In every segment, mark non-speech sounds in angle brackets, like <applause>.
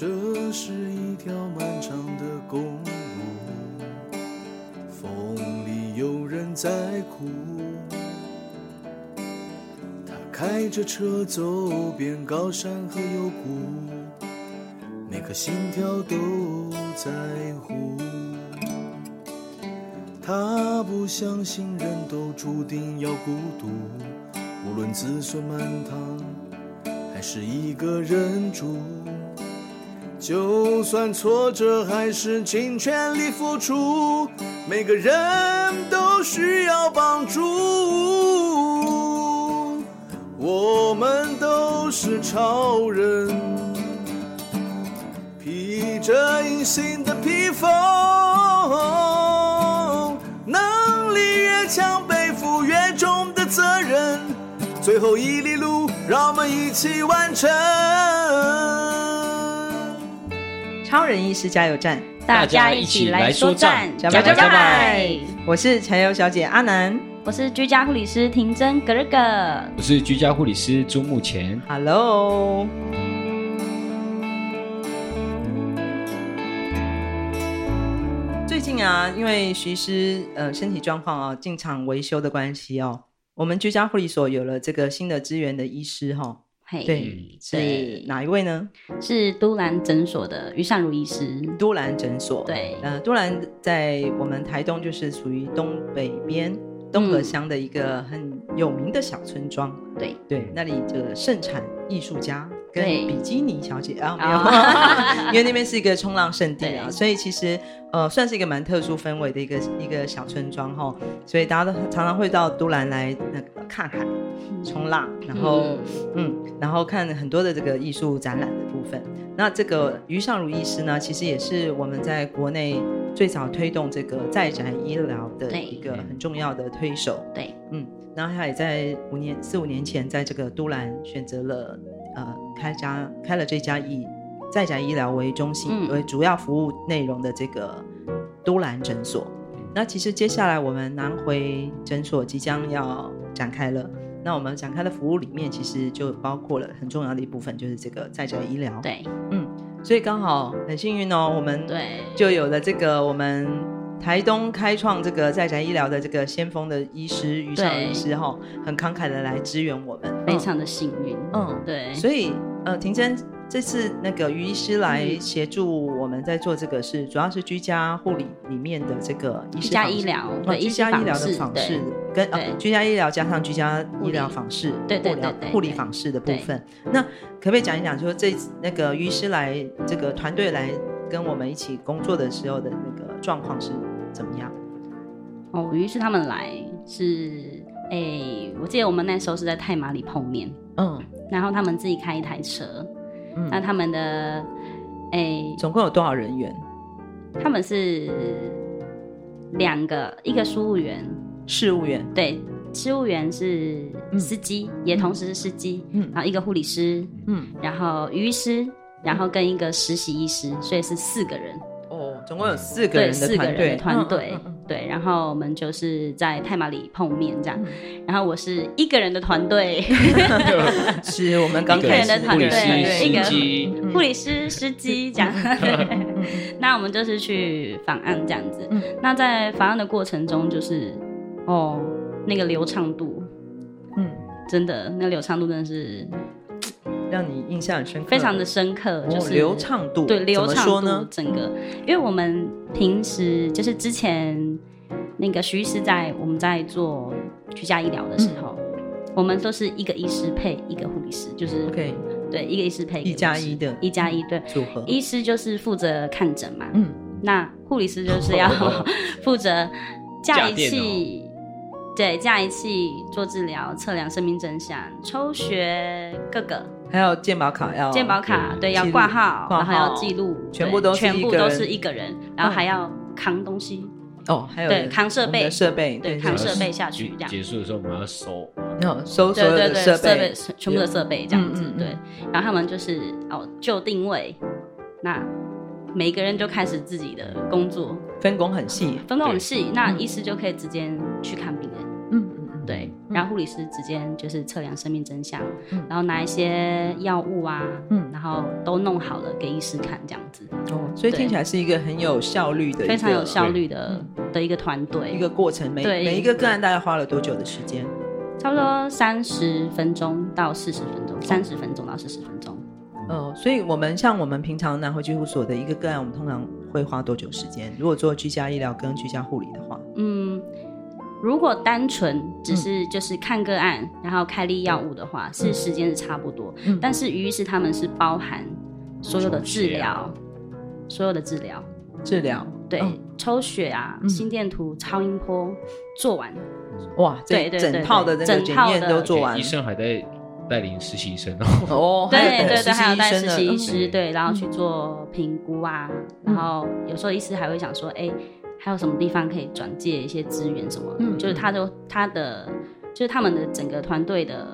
这是一条漫长的公路，风里有人在哭。他开着车走遍高山和幽谷，每颗心跳都在乎。他不相信人都注定要孤独，无论子孙满堂，还是一个人住。就算挫折，还是尽全力付出。每个人都需要帮助，我们都是超人，披着隐形的披风，能力越强，背负越重的责任。最后一里路，让我们一起完成。超人医师加油站，大家一起来说站，加油加油！我是柴油小姐阿南，我是居家护理师婷珍格格，我是居家护理师朱木钱。Hello，最近啊，因为徐医师呃身体状况啊进厂维修的关系哦，我们居家护理所有了这个新的资源的医师哈、哦。Hey, 对，是哪一位呢？是都兰诊所的于善如医师。都兰诊所，对，呃，都兰在我们台东就是属于东北边东河乡的一个很有名的小村庄。对对，那里就盛产艺术家。跟比基尼小姐啊，没有，哦、<laughs> 因为那边是一个冲浪圣地啊，所以其实呃算是一个蛮特殊氛围的一个一个小村庄哈，所以大家都常常会到都兰来那个看海、冲浪，然后嗯，嗯，然后看很多的这个艺术展览的部分。那这个于尚如医师呢，其实也是我们在国内最早推动这个在宅医疗的一个很重要的推手。对，嗯，然后他也在五年四五年前在这个都兰选择了。呃，开家开了这家以在宅医疗为中心、嗯、为主要服务内容的这个都兰诊所。那其实接下来我们南回诊所即将要展开了。那我们展开的服务里面，其实就包括了很重要的一部分，就是这个在宅医疗。对，嗯，所以刚好很幸运哦，我们对就有了这个我们。台东开创这个在宅医疗的这个先锋的医师于尚如医师哈，很慷慨的来支援我们，非常的幸运。嗯，对。所以呃，婷珍这次那个于医师来协助我们在做这个是，主要是居家护理里面的这个医家医疗，对，居家医疗的访视跟呃居家医疗加上居家医疗访视，对对对护理访视的部分。那可不可以讲一讲，说这那个于医师来这个团队来跟我们一起工作的时候的那个状况是？怎么样？哦，于是他们来是，哎、欸，我记得我们那时候是在泰马里碰面，嗯，然后他们自己开一台车，嗯，那他们的，哎、欸，总共有多少人员？他们是两个，一个输务员，事务员，对，事务员是司机，嗯、也同时是司机，嗯，然后一个护理师，嗯，然后于医师，然后跟一个实习医师，所以是四个人。总共有四个人的团队，团队对，然后我们就是在泰马里碰面这样，然后我是一个人的团队，是我们刚 <laughs> 一个人的团队，一个护理师、司机这样，<laughs> 那我们就是去访案这样子，那在访案的过程中，就是哦，那个流畅度，嗯，真的，那流畅度真的是。让你印象很深刻，非常的深刻，就是流畅度。对，流畅度呢？整个，因为我们平时就是之前那个徐医师在我们在做居家医疗的时候，我们都是一个医师配一个护理师，就是 OK，对，一个医师配一加一的，一加一对组合。医师就是负责看诊嘛，嗯，那护理师就是要 <laughs> <laughs> 负责架仪器。对，架仪器做治疗、测量生命真相、抽血各个，还有健保卡要健保卡，对，要挂号，然后要记录，全部都全部都是一个人，然后还要扛东西。哦，还有对扛设备设备，对扛设备下去这样。结束的时候我们要收，要收所有的设备，全部的设备这样子，对。然后他们就是哦就定位，那每一个人就开始自己的工作，分工很细，分工很细，那医师就可以直接去看病人。然后护理师直接就是测量生命真相，嗯、然后拿一些药物啊，嗯，然后都弄好了给医师看这样子。哦，所以听起来是一个很有效率的，非常有效率的的一个团队，一个过程。每每一个个案大概花了多久的时间？差不多三十分钟到四十分钟，三十分钟到四十分钟。哦，所以我们像我们平常南回居护所的一个个案，我们通常会花多久时间？如果做居家医疗跟居家护理的话，嗯。如果单纯只是就是看个案，嗯、然后开立药物的话，嗯、是时间是差不多。嗯、但是于医师他们是包含所有的治疗，所有的治疗，治疗对，嗯、抽血啊，嗯、心电图、超音波做完，哇，对对对，整套的那个检验都做完，医生还在带领实习生哦，对 <laughs> 对对，还有带实习医师对，然后去做评估啊，然后有时候医师还会想说，哎。还有什么地方可以转借一些资源什么？嗯，就是他的他的就是他们的整个团队的，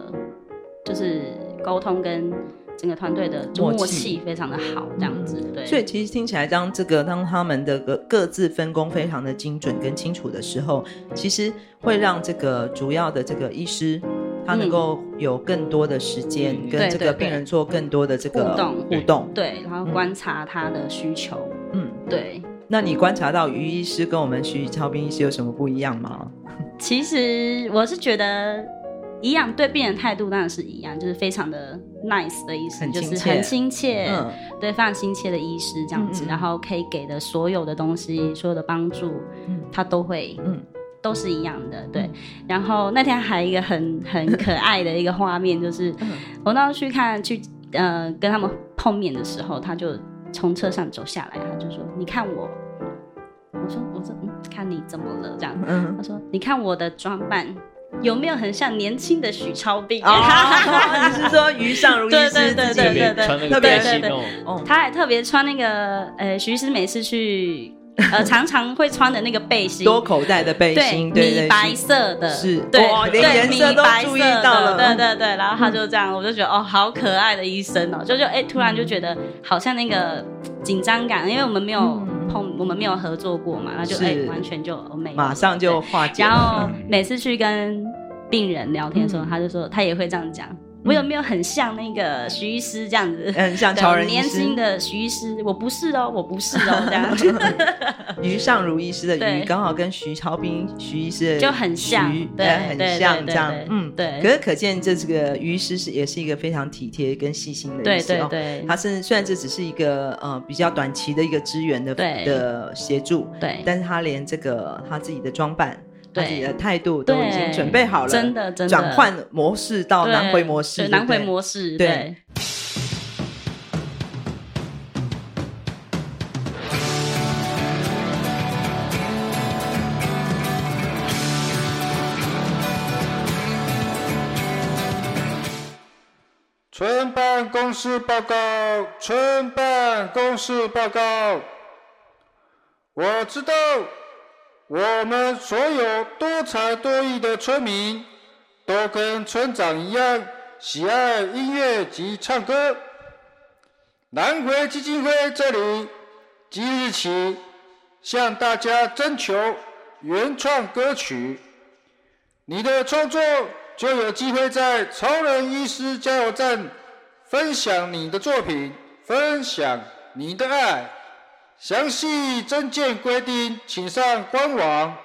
就是沟通跟整个团队的默契非常的好，这样子。对，所以其实听起来，当这个当他们的各各自分工非常的精准跟清楚的时候，其实会让这个主要的这个医师他能够有更多的时间跟这个病人做更多的这个互动互动，对，然后观察他的需求，嗯，对。那你观察到于医师跟我们徐超斌医师有什么不一样吗？<laughs> 其实我是觉得一样，对病人态度当然是一样，就是非常的 nice 的意思，就是很亲切，嗯、对，非常亲切的医师这样子，嗯嗯，然后可以给的所有的东西，所有的帮助，嗯、他都会，嗯，都是一样的，对。嗯、然后那天还有一个很很可爱的一个画面，就是 <laughs> 我当时去看去呃跟他们碰面的时候，他就。从车上走下来，他就说：“你看我。”我说：“我说，嗯，看你怎么了？”这样，嗯，他说：“你看我的装扮有没有很像年轻的许超斌？”哦，<laughs> <laughs> 你是说于尚如医师？对对对对对对，特别对对对，他还特别穿那个呃，徐医师每次去。<laughs> 呃，常常会穿的那个背心，多口袋的背心，对，米白色的，是，对，米白色都注意到了，对对对，然后他就这样，我就觉得哦，好可爱的医生哦，就就哎，突然就觉得好像那个紧张感，因为我们没有碰，我们没有合作过嘛，那就哎，完全就没，马上就化解。然后每次去跟病人聊天的时候，他就说他也会这样讲。我有没有很像那个徐医师这样子？很像超人。年轻的徐医师，我不是哦，我不是哦，这样子。<laughs> 于尚如医师的于刚好跟徐超斌徐医师就很像，对，很像这样。嗯，对。可是可见这这个于医师是也是一个非常体贴跟细心的医师哦。对，他是虽然这只是一个呃比较短期的一个支援的的协助，对，但是他连这个他自己的装扮。自己的态度都已经准备好了，真的，真的转换模式到南回模式，南回模式，对。村办公室报告，村办公室报告，我知道。我们所有多才多艺的村民，都跟村长一样喜爱音乐及唱歌。南回基金会这里即日起向大家征求原创歌曲，你的创作就有机会在超人医师加油站分享你的作品，分享你的爱。详细证件规定，请上官网。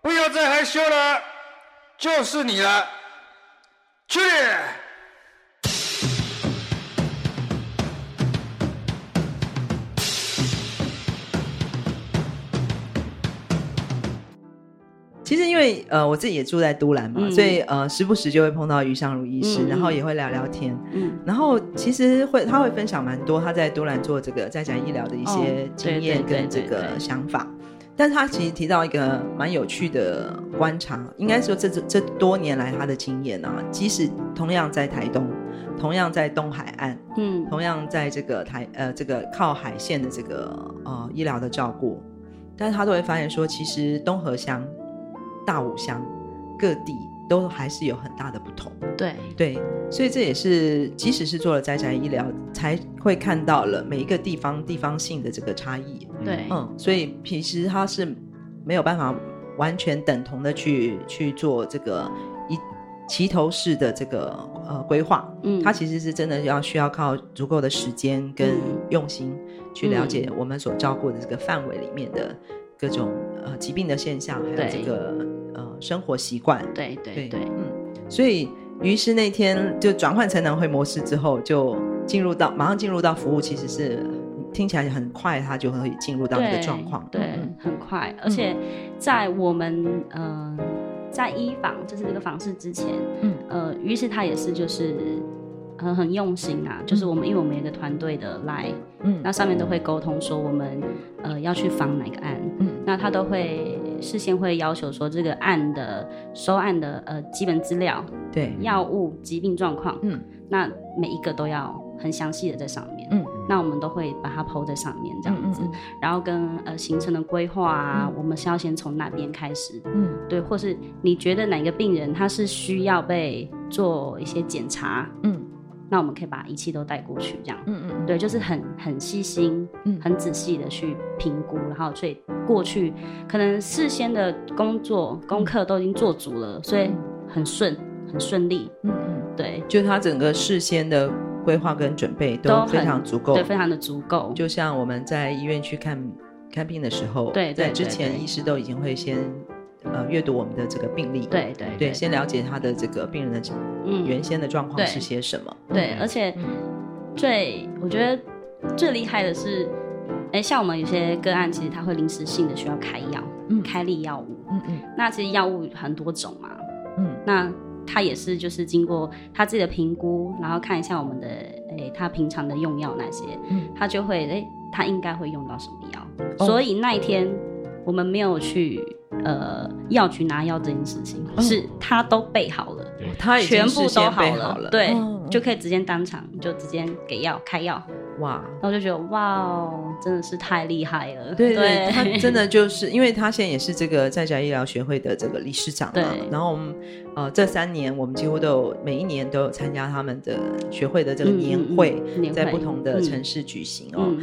不要再害羞了，就是你了，去！因为呃我自己也住在都兰嘛，嗯、所以呃时不时就会碰到于尚如医师，嗯、然后也会聊聊天。嗯，然后其实会他会分享蛮多他在都兰做这个在宅医疗的一些经验跟这个想法。但是他其实提到一个蛮有趣的观察，应该说这这这多年来他的经验啊，即使同样在台东，同样在东海岸，嗯，同样在这个台呃这个靠海线的这个呃医疗的照顾，但是他都会发现说，其实东河乡。大五乡各地都还是有很大的不同，对。对，所以这也是即使是做了在宅医疗，才会看到了每一个地方地方性的这个差异。对，嗯，所以其实它是没有办法完全等同的去去做这个一齐头式的这个呃规划，嗯，它其实是真的要需要靠足够的时间跟用心去了解我们所照顾的这个范围里面的各种呃疾病的现象，还有这个呃生活习惯，对对对，对，嗯，所以于是那天就转换成南回模式之后，就进入到马上进入到服务，其实是听起来很快，他就可以进入到那个状况，对，嗯、很快，而且在我们嗯。呃在医访就是这个访事之前，嗯，呃，于是他也是就是很很用心啊，就是我们因为我们有一个团队的来，嗯，那上面都会沟通说我们呃要去访哪个案，嗯，那他都会事先会要求说这个案的收案的呃基本资料，对，药物疾病状况，嗯，那每一个都要很详细的在上面，嗯。那我们都会把它 po 在上面，这样子，嗯嗯嗯，然后跟呃行程的规划啊，嗯，我们是要先从哪边开始？嗯，对，或是你觉得哪个病人他是需要被做一些检查？嗯，那我们可以把仪器都带过去，这样，嗯嗯，对，就是很很细心，嗯，很仔细的去评估，然后所以过去可能事先的工作功课都已经做足了，所以很顺，很顺利，嗯嗯，对，就他整个事先的。规划跟准备都非常足够，对，非常的足够。就像我们在医院去看看病的时候，对，在之前医师都已经会先呃阅读我们的这个病例，对对对，先了解他的这个病人的嗯。原先的状况是些什么。对，而且最我觉得最厉害的是，哎，像我们有些个案，其实他会临时性的需要开药，嗯，开立药物，嗯嗯，那其实药物很多种嘛，嗯，那。他也是，就是经过他自己的评估，然后看一下我们的，哎，他平常的用药那些，嗯，他就会，哎，他应该会用到什么药，哦，所以那一天我们没有去，呃，要去拿药这件事情，哦，是他都备好了，他全部都好了，对，哦，就可以直接当场就直接给药开药。哇，那我就觉得哇哦，真的是太厉害了。对对，他真的就是，因为他现在也是这个在家医疗学会的这个理事长嘛。然后我们呃这三年，我们几乎都有每一年都有参加他们的学会的这个年会，嗯嗯、在不同的城市举行哦。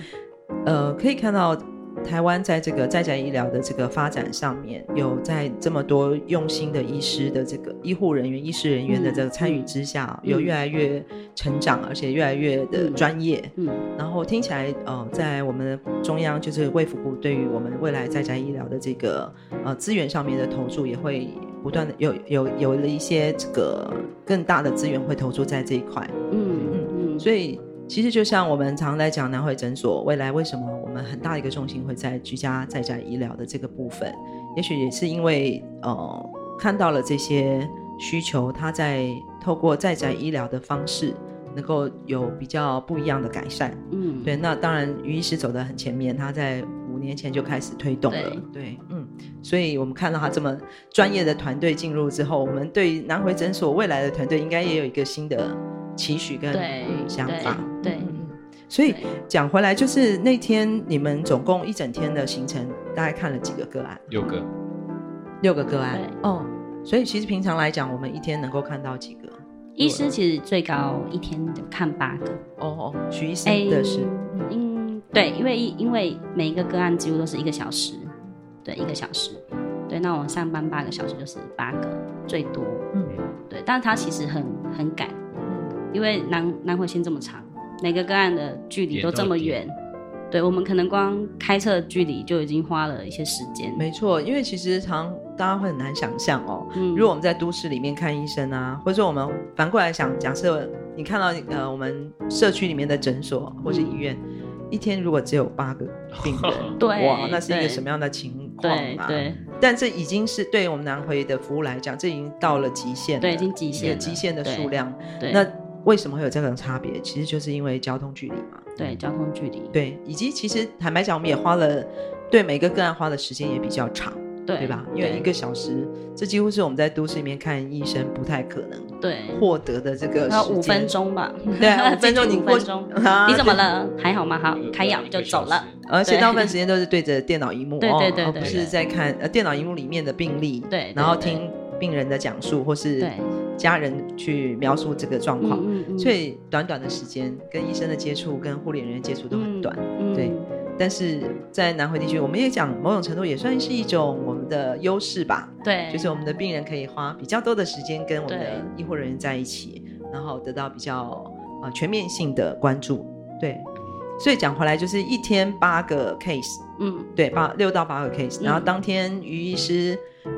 嗯、呃，可以看到。台湾在这个在宅医疗的这个发展上面，有在这么多用心的医师的这个医护人员、医师人员的这个参与之下，嗯、有越来越成长，而且越来越的专业。嗯，嗯然后听起来，呃，在我们的中央就是卫福部对于我们未来在宅医疗的这个呃资源上面的投注，也会不断的有有有了一些这个更大的资源会投注在这一块。嗯嗯嗯，所以。其实就像我们常在讲南回诊所未来为什么我们很大一个重心会在居家在家医疗的这个部分，也许也是因为呃看到了这些需求，它在透过在宅医疗的方式能够有比较不一样的改善。嗯，对，那当然于医师走得很前面，他在五年前就开始推动了。对，对，嗯，所以我们看到他这么专业的团队进入之后，我们对南回诊所未来的团队应该也有一个新的。期许跟想法，对，对嗯，所以讲回来，就是那天你们总共一整天的行程，大概看了几个个案？六个，六个个案。哦，所以其实平常来讲，我们一天能够看到几个？医师其实最高一天看八个。哦哦，徐医生的是，嗯，对，因为因为每一个个案几乎都是一个小时，对，一个小时，对，那我上班八个小时就是八个最多，嗯，对，但是他其实很很赶。因为南南回线这么长，每个个案的距离都这么远，对，我们可能光开车距离就已经花了一些时间。没错，因为其实常大家会很难想象哦，嗯，如果我们在都市里面看医生啊，或者说我们反过来想，假设你看到呃我们社区里面的诊所或是医院，嗯，一天如果只有八个病人，<laughs> 对，哇，那是一个什么样的情况啊？对，对，但这已经是对于我们南回的服务来讲，这已经到了极限了，对，已经极限了，极限的数量，对，那。为什么会有这种差别？其实就是因为交通距离嘛。对，交通距离。对，以及其实坦白讲，我们也花了对每个个案花的时间也比较长，对，对吧？因为一个小时，这几乎是我们在都市里面看医生不太可能对获得的这个时间。五分钟吧。对，<laughs> 五分钟，你五分钟。<laughs> 你怎么了？还好吗？好，开药就走了。而且大部分时间都是对着电脑荧幕，对对对，而不是在看呃电脑荧幕里面的病例，对，然后听病人的讲述或是对。家人去描述这个状况，所以短短的时间跟医生的接触、跟护理人员接触都很短。对，但是在南回地区，我们也讲某种程度也算是一种我们的优势吧。对，就是我们的病人可以花比较多的时间跟我们的医护人员在一起，然后得到比较呃全面性的关注。对，所以讲回来就是一天八个 case，嗯，对，八六到八个 case，然后当天于医师、嗯、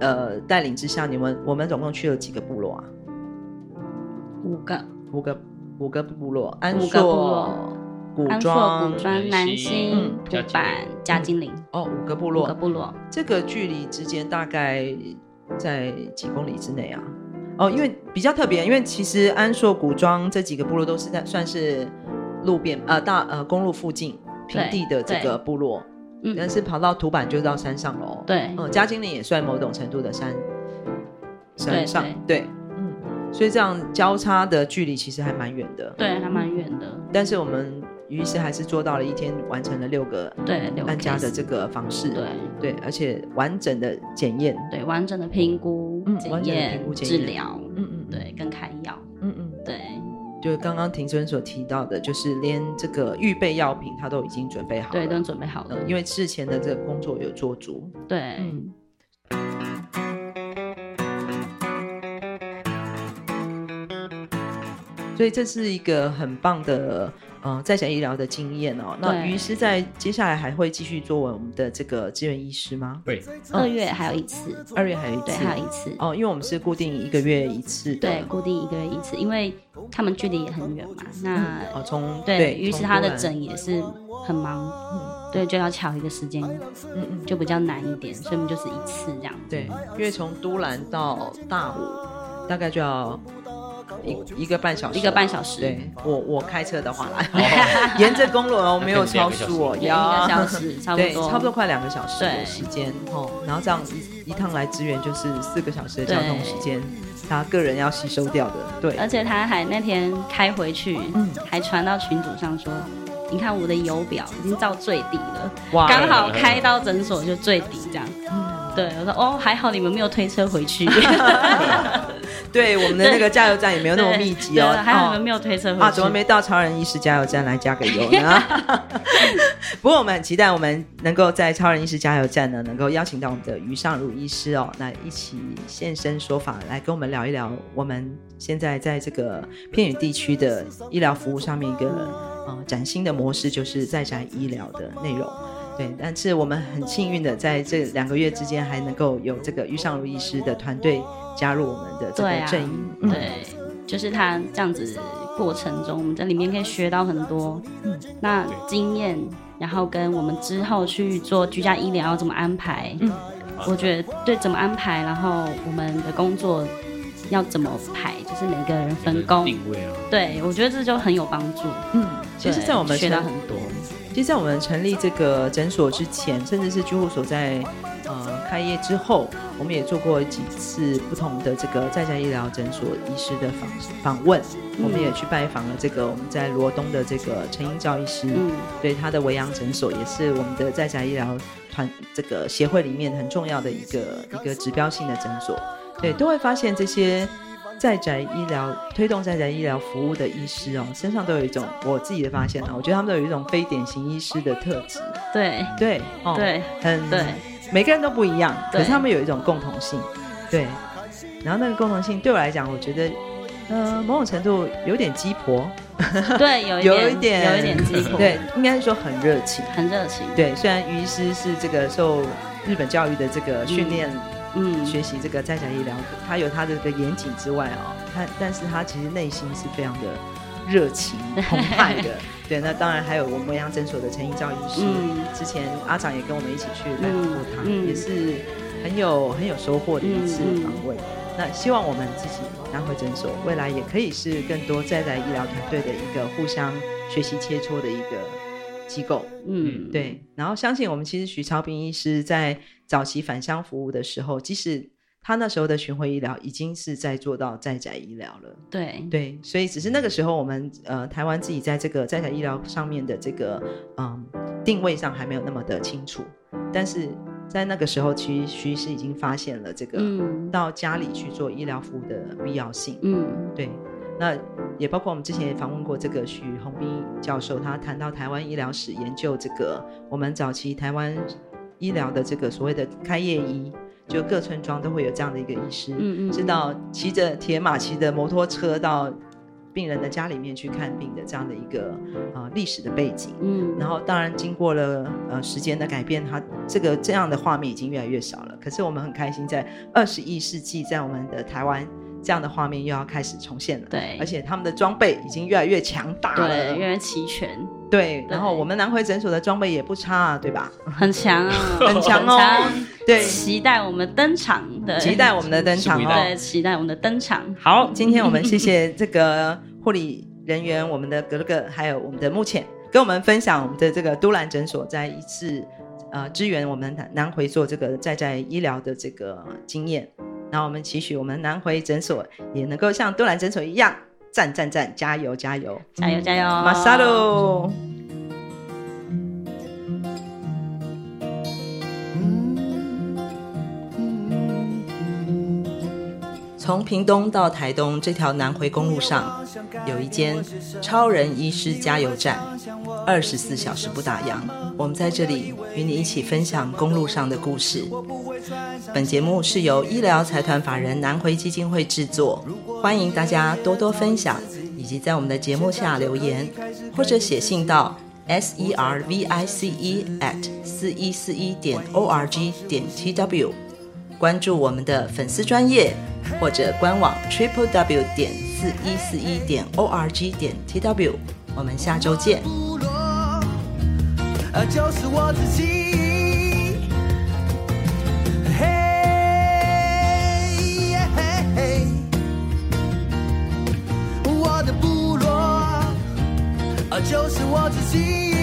呃带领之下，你们我们总共去了几个部落啊？五个，五个，五个部落，安五个部落。古庄、古庄、南兴、土坂、嘉金陵。哦，五个部落，五个部落。这个距离之间大概在几公里之内啊？哦，因为比较特别，因为其实安硕、古庄这几个部落都是在算是路边呃大呃公路附近平地的这个部落，嗯，但是跑到土坂就到山上了。对，嗯，嘉金岭也算某种程度的山山上，对，嗯，所以这样交叉的距离其实还蛮远的，对，还蛮远的。但是我们。于是还是做到了一天完成了六个对安家的这个方式。对。对，而且完整的检验。对完整的评估检验、完整的评估检验。治疗嗯就刚刚庭生所提到的，就是连这个预备药品他都已经准备好了对都准备好了，因为事前的这个工作有做足。对。嗯。所以这是一个很棒的呃在宅医疗的经验哦。那于是，在接下来还会继续作为我们的这个志愿医师吗？对，二月还有一次，二月还有一次，对，还有一次哦。因为我们是固定一个月一次，对，固定一个月一次，因为他们距离也很远嘛。那哦，从对于是他的诊也是很忙，嗯，对，就要抢一个时间，嗯嗯，就比较难一点，所以我们就是一次这样。对，因为从都兰到大武大概就要。一一个半小时，一个半小时。对我我开车的话来，<laughs> 沿着公路哦，没有超速哦，<laughs> 要一个小时，<laughs> 差不多，差不多快两个小时的时间哦。然后这样一一趟来支援就是四个小时的交通时间，他个人要吸收掉的。对，而且他还那天开回去，嗯，还传到群组上说，你看我的油表已经到最底了，哇，刚好开到诊所就最底这样。嗯，对，我说哦，还好你们没有推车回去。对，我们的那个加油站也没有那么密集哦，还好我们没有推车啊，怎么没到超人医师加油站来加个油呢？<laughs> 不过我们很期待我们能够在超人医师加油站呢，能够邀请到我们的于尚儒医师哦，来一起现身说法，来跟我们聊一聊我们现在在这个偏远地区的医疗服务上面一个呃崭新的模式，就是在宅医疗的内容。对，但是我们很幸运的在这两个月之间，还能够有这个于尚如医师的团队。加入我们的这个阵营，对，啊嗯、对，就是他这样子过程中，我们在里面可以学到很多，嗯，那经验，然后跟我们之后去做居家医疗要怎么安排，嗯，我觉得对怎么安排，然后我们的工作要怎么排，就是每个人分工。定位啊，对，我觉得这就很有帮助，嗯，其实，在我们学到很多，其实，在我们成立这个诊所之前，甚至是居护所在。呃，开业之后，我们也做过几次不同的这个在家医疗诊所医师的访访问，嗯、我们也去拜访了这个我们在罗东的这个陈英照医师，嗯，对他的维扬诊所也是我们的在家医疗团这个协会里面很重要的一个一个指标性的诊所，对，都会发现这些在宅医疗推动在宅医疗服务的医师哦，身上都有一种我自己的发现啊，我觉得他们都有一种非典型医师的特质，对。对哦，对，很对。每个人都不一样，可是他们有一种共同性，对。然后那个共同性对我来讲，我觉得，呃，某种程度有点鸡婆，对，有 <laughs> 有一点有一点鸡婆，对，应该是说很热情，很热情。对，虽然于医师是这个受日本教育的这个训练，嗯，学习这个在宅医疗，他有他的这个严谨之外哦，他但是他其实内心是非常的热情澎湃的。<laughs> 对，那当然还有我们维扬诊所的陈英照医师，嗯、之前阿长也跟我们一起去来过他，嗯、也是很有很有收获的一次访问。那希望我们自己南回诊所未来也可以是更多在在医疗团队的一个互相学习切磋的一个机构。嗯，对。然后相信我们其实徐超斌医师在早期返乡服务的时候，即使他那时候的巡回医疗已经是在做到在宅医疗了，对。对，所以只是那个时候我们呃台湾自己在这个在宅医疗上面的这个嗯定位上还没有那么的清楚，但是在那个时候其实徐医师已经发现了这个到家里去做医疗服务的必要性，嗯，对，那也包括我们之前也访问过这个许宏斌教授，他谈到台湾医疗史研究这个我们早期台湾医疗的这个所谓的开业医，就各村庄都会有这样的一个医师，嗯嗯，知道骑着铁马、骑着摩托车到病人的家里面去看病的这样的一个呃历史的背景，嗯，然后当然经过了呃时间的改变，它这个这样的画面已经越来越少了。可是我们很开心，在二十一世纪，在我们的台湾。这样的画面又要开始重现了，对，而且他们的装备已经越来越强大了，对，越来越齐全，对，然后我们南回诊所的装备也不差啊，对吧？很强啊，<laughs> 很强哦，对，期待我们登场，的，期待我们的登场哦，对，期待我们的登场。好，今天我们谢谢这个护理人员，我们的格格，还有我们的目前跟我们分享我们的这个都兰诊所在一次呃支援我们南南回做这个在在医疗的这个经验。那我们期许我们南回诊所也能够像都兰诊所一样，赞赞赞，加油加油，加油加油，马萨路。从屏东到台东这条南回公路上，有一间超人医师加油站，二十四小时不打烊。我们在这里与你一起分享公路上的故事。本节目是由医疗财团法人南回基金会制作，欢迎大家多多分享，以及在我们的节目下留言，或者写信到 s e r v i c e at 四一四一点 o r g 点 t w，关注我们的粉丝专业。或者官网 triple w 点四一四一点 o r g 点 t w，我们下周见。就是我自己，嘿，我的部落，就是我自己。